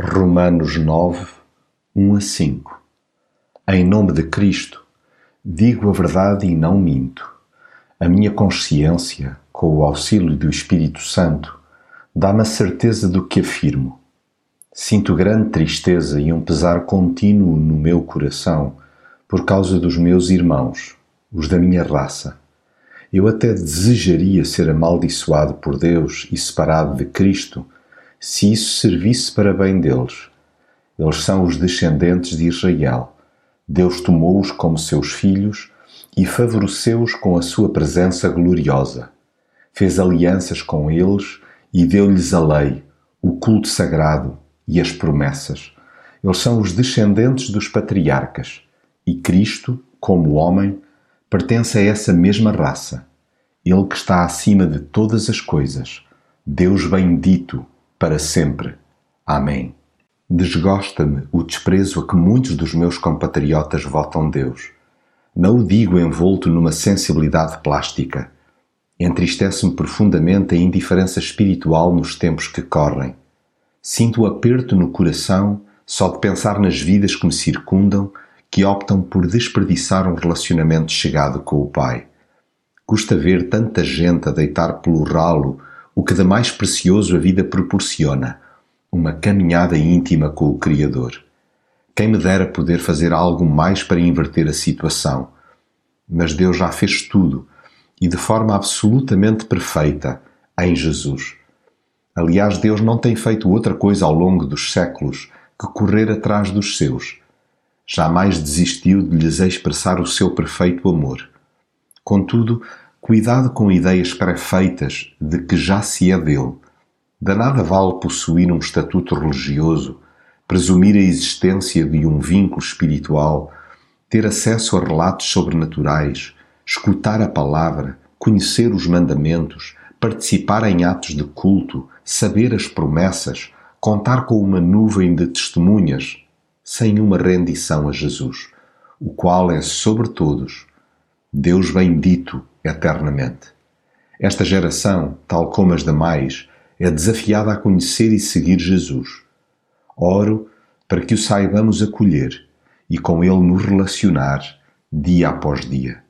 Romanos 9, 1 a 5 Em nome de Cristo, digo a verdade e não minto. A minha consciência, com o auxílio do Espírito Santo, dá-me a certeza do que afirmo. Sinto grande tristeza e um pesar contínuo no meu coração por causa dos meus irmãos, os da minha raça. Eu até desejaria ser amaldiçoado por Deus e separado de Cristo se isso servisse para bem deles. Eles são os descendentes de Israel. Deus tomou-os como seus filhos e favoreceu-os com a sua presença gloriosa. Fez alianças com eles e deu-lhes a lei, o culto sagrado e as promessas. Eles são os descendentes dos patriarcas e Cristo, como homem, pertence a essa mesma raça. Ele que está acima de todas as coisas. Deus bendito para sempre. Amém. Desgosta-me o desprezo a que muitos dos meus compatriotas votam Deus. Não o digo envolto numa sensibilidade plástica. Entristece-me profundamente a indiferença espiritual nos tempos que correm. Sinto o aperto no coração só de pensar nas vidas que me circundam que optam por desperdiçar um relacionamento chegado com o Pai. Custa ver tanta gente a deitar pelo ralo o que de mais precioso a vida proporciona, uma caminhada íntima com o Criador. Quem me dera poder fazer algo mais para inverter a situação. Mas Deus já fez tudo e de forma absolutamente perfeita em Jesus. Aliás, Deus não tem feito outra coisa ao longo dos séculos que correr atrás dos seus. Jamais desistiu de lhes expressar o seu perfeito amor. Contudo, Cuidado com ideias pré-feitas de que já se é dele. Da nada vale possuir um estatuto religioso, presumir a existência de um vínculo espiritual, ter acesso a relatos sobrenaturais, escutar a palavra, conhecer os mandamentos, participar em atos de culto, saber as promessas, contar com uma nuvem de testemunhas, sem uma rendição a Jesus, o qual é sobre todos. Deus bendito eternamente. Esta geração, tal como as demais, é desafiada a conhecer e seguir Jesus. Oro para que o saibamos acolher e com ele nos relacionar dia após dia.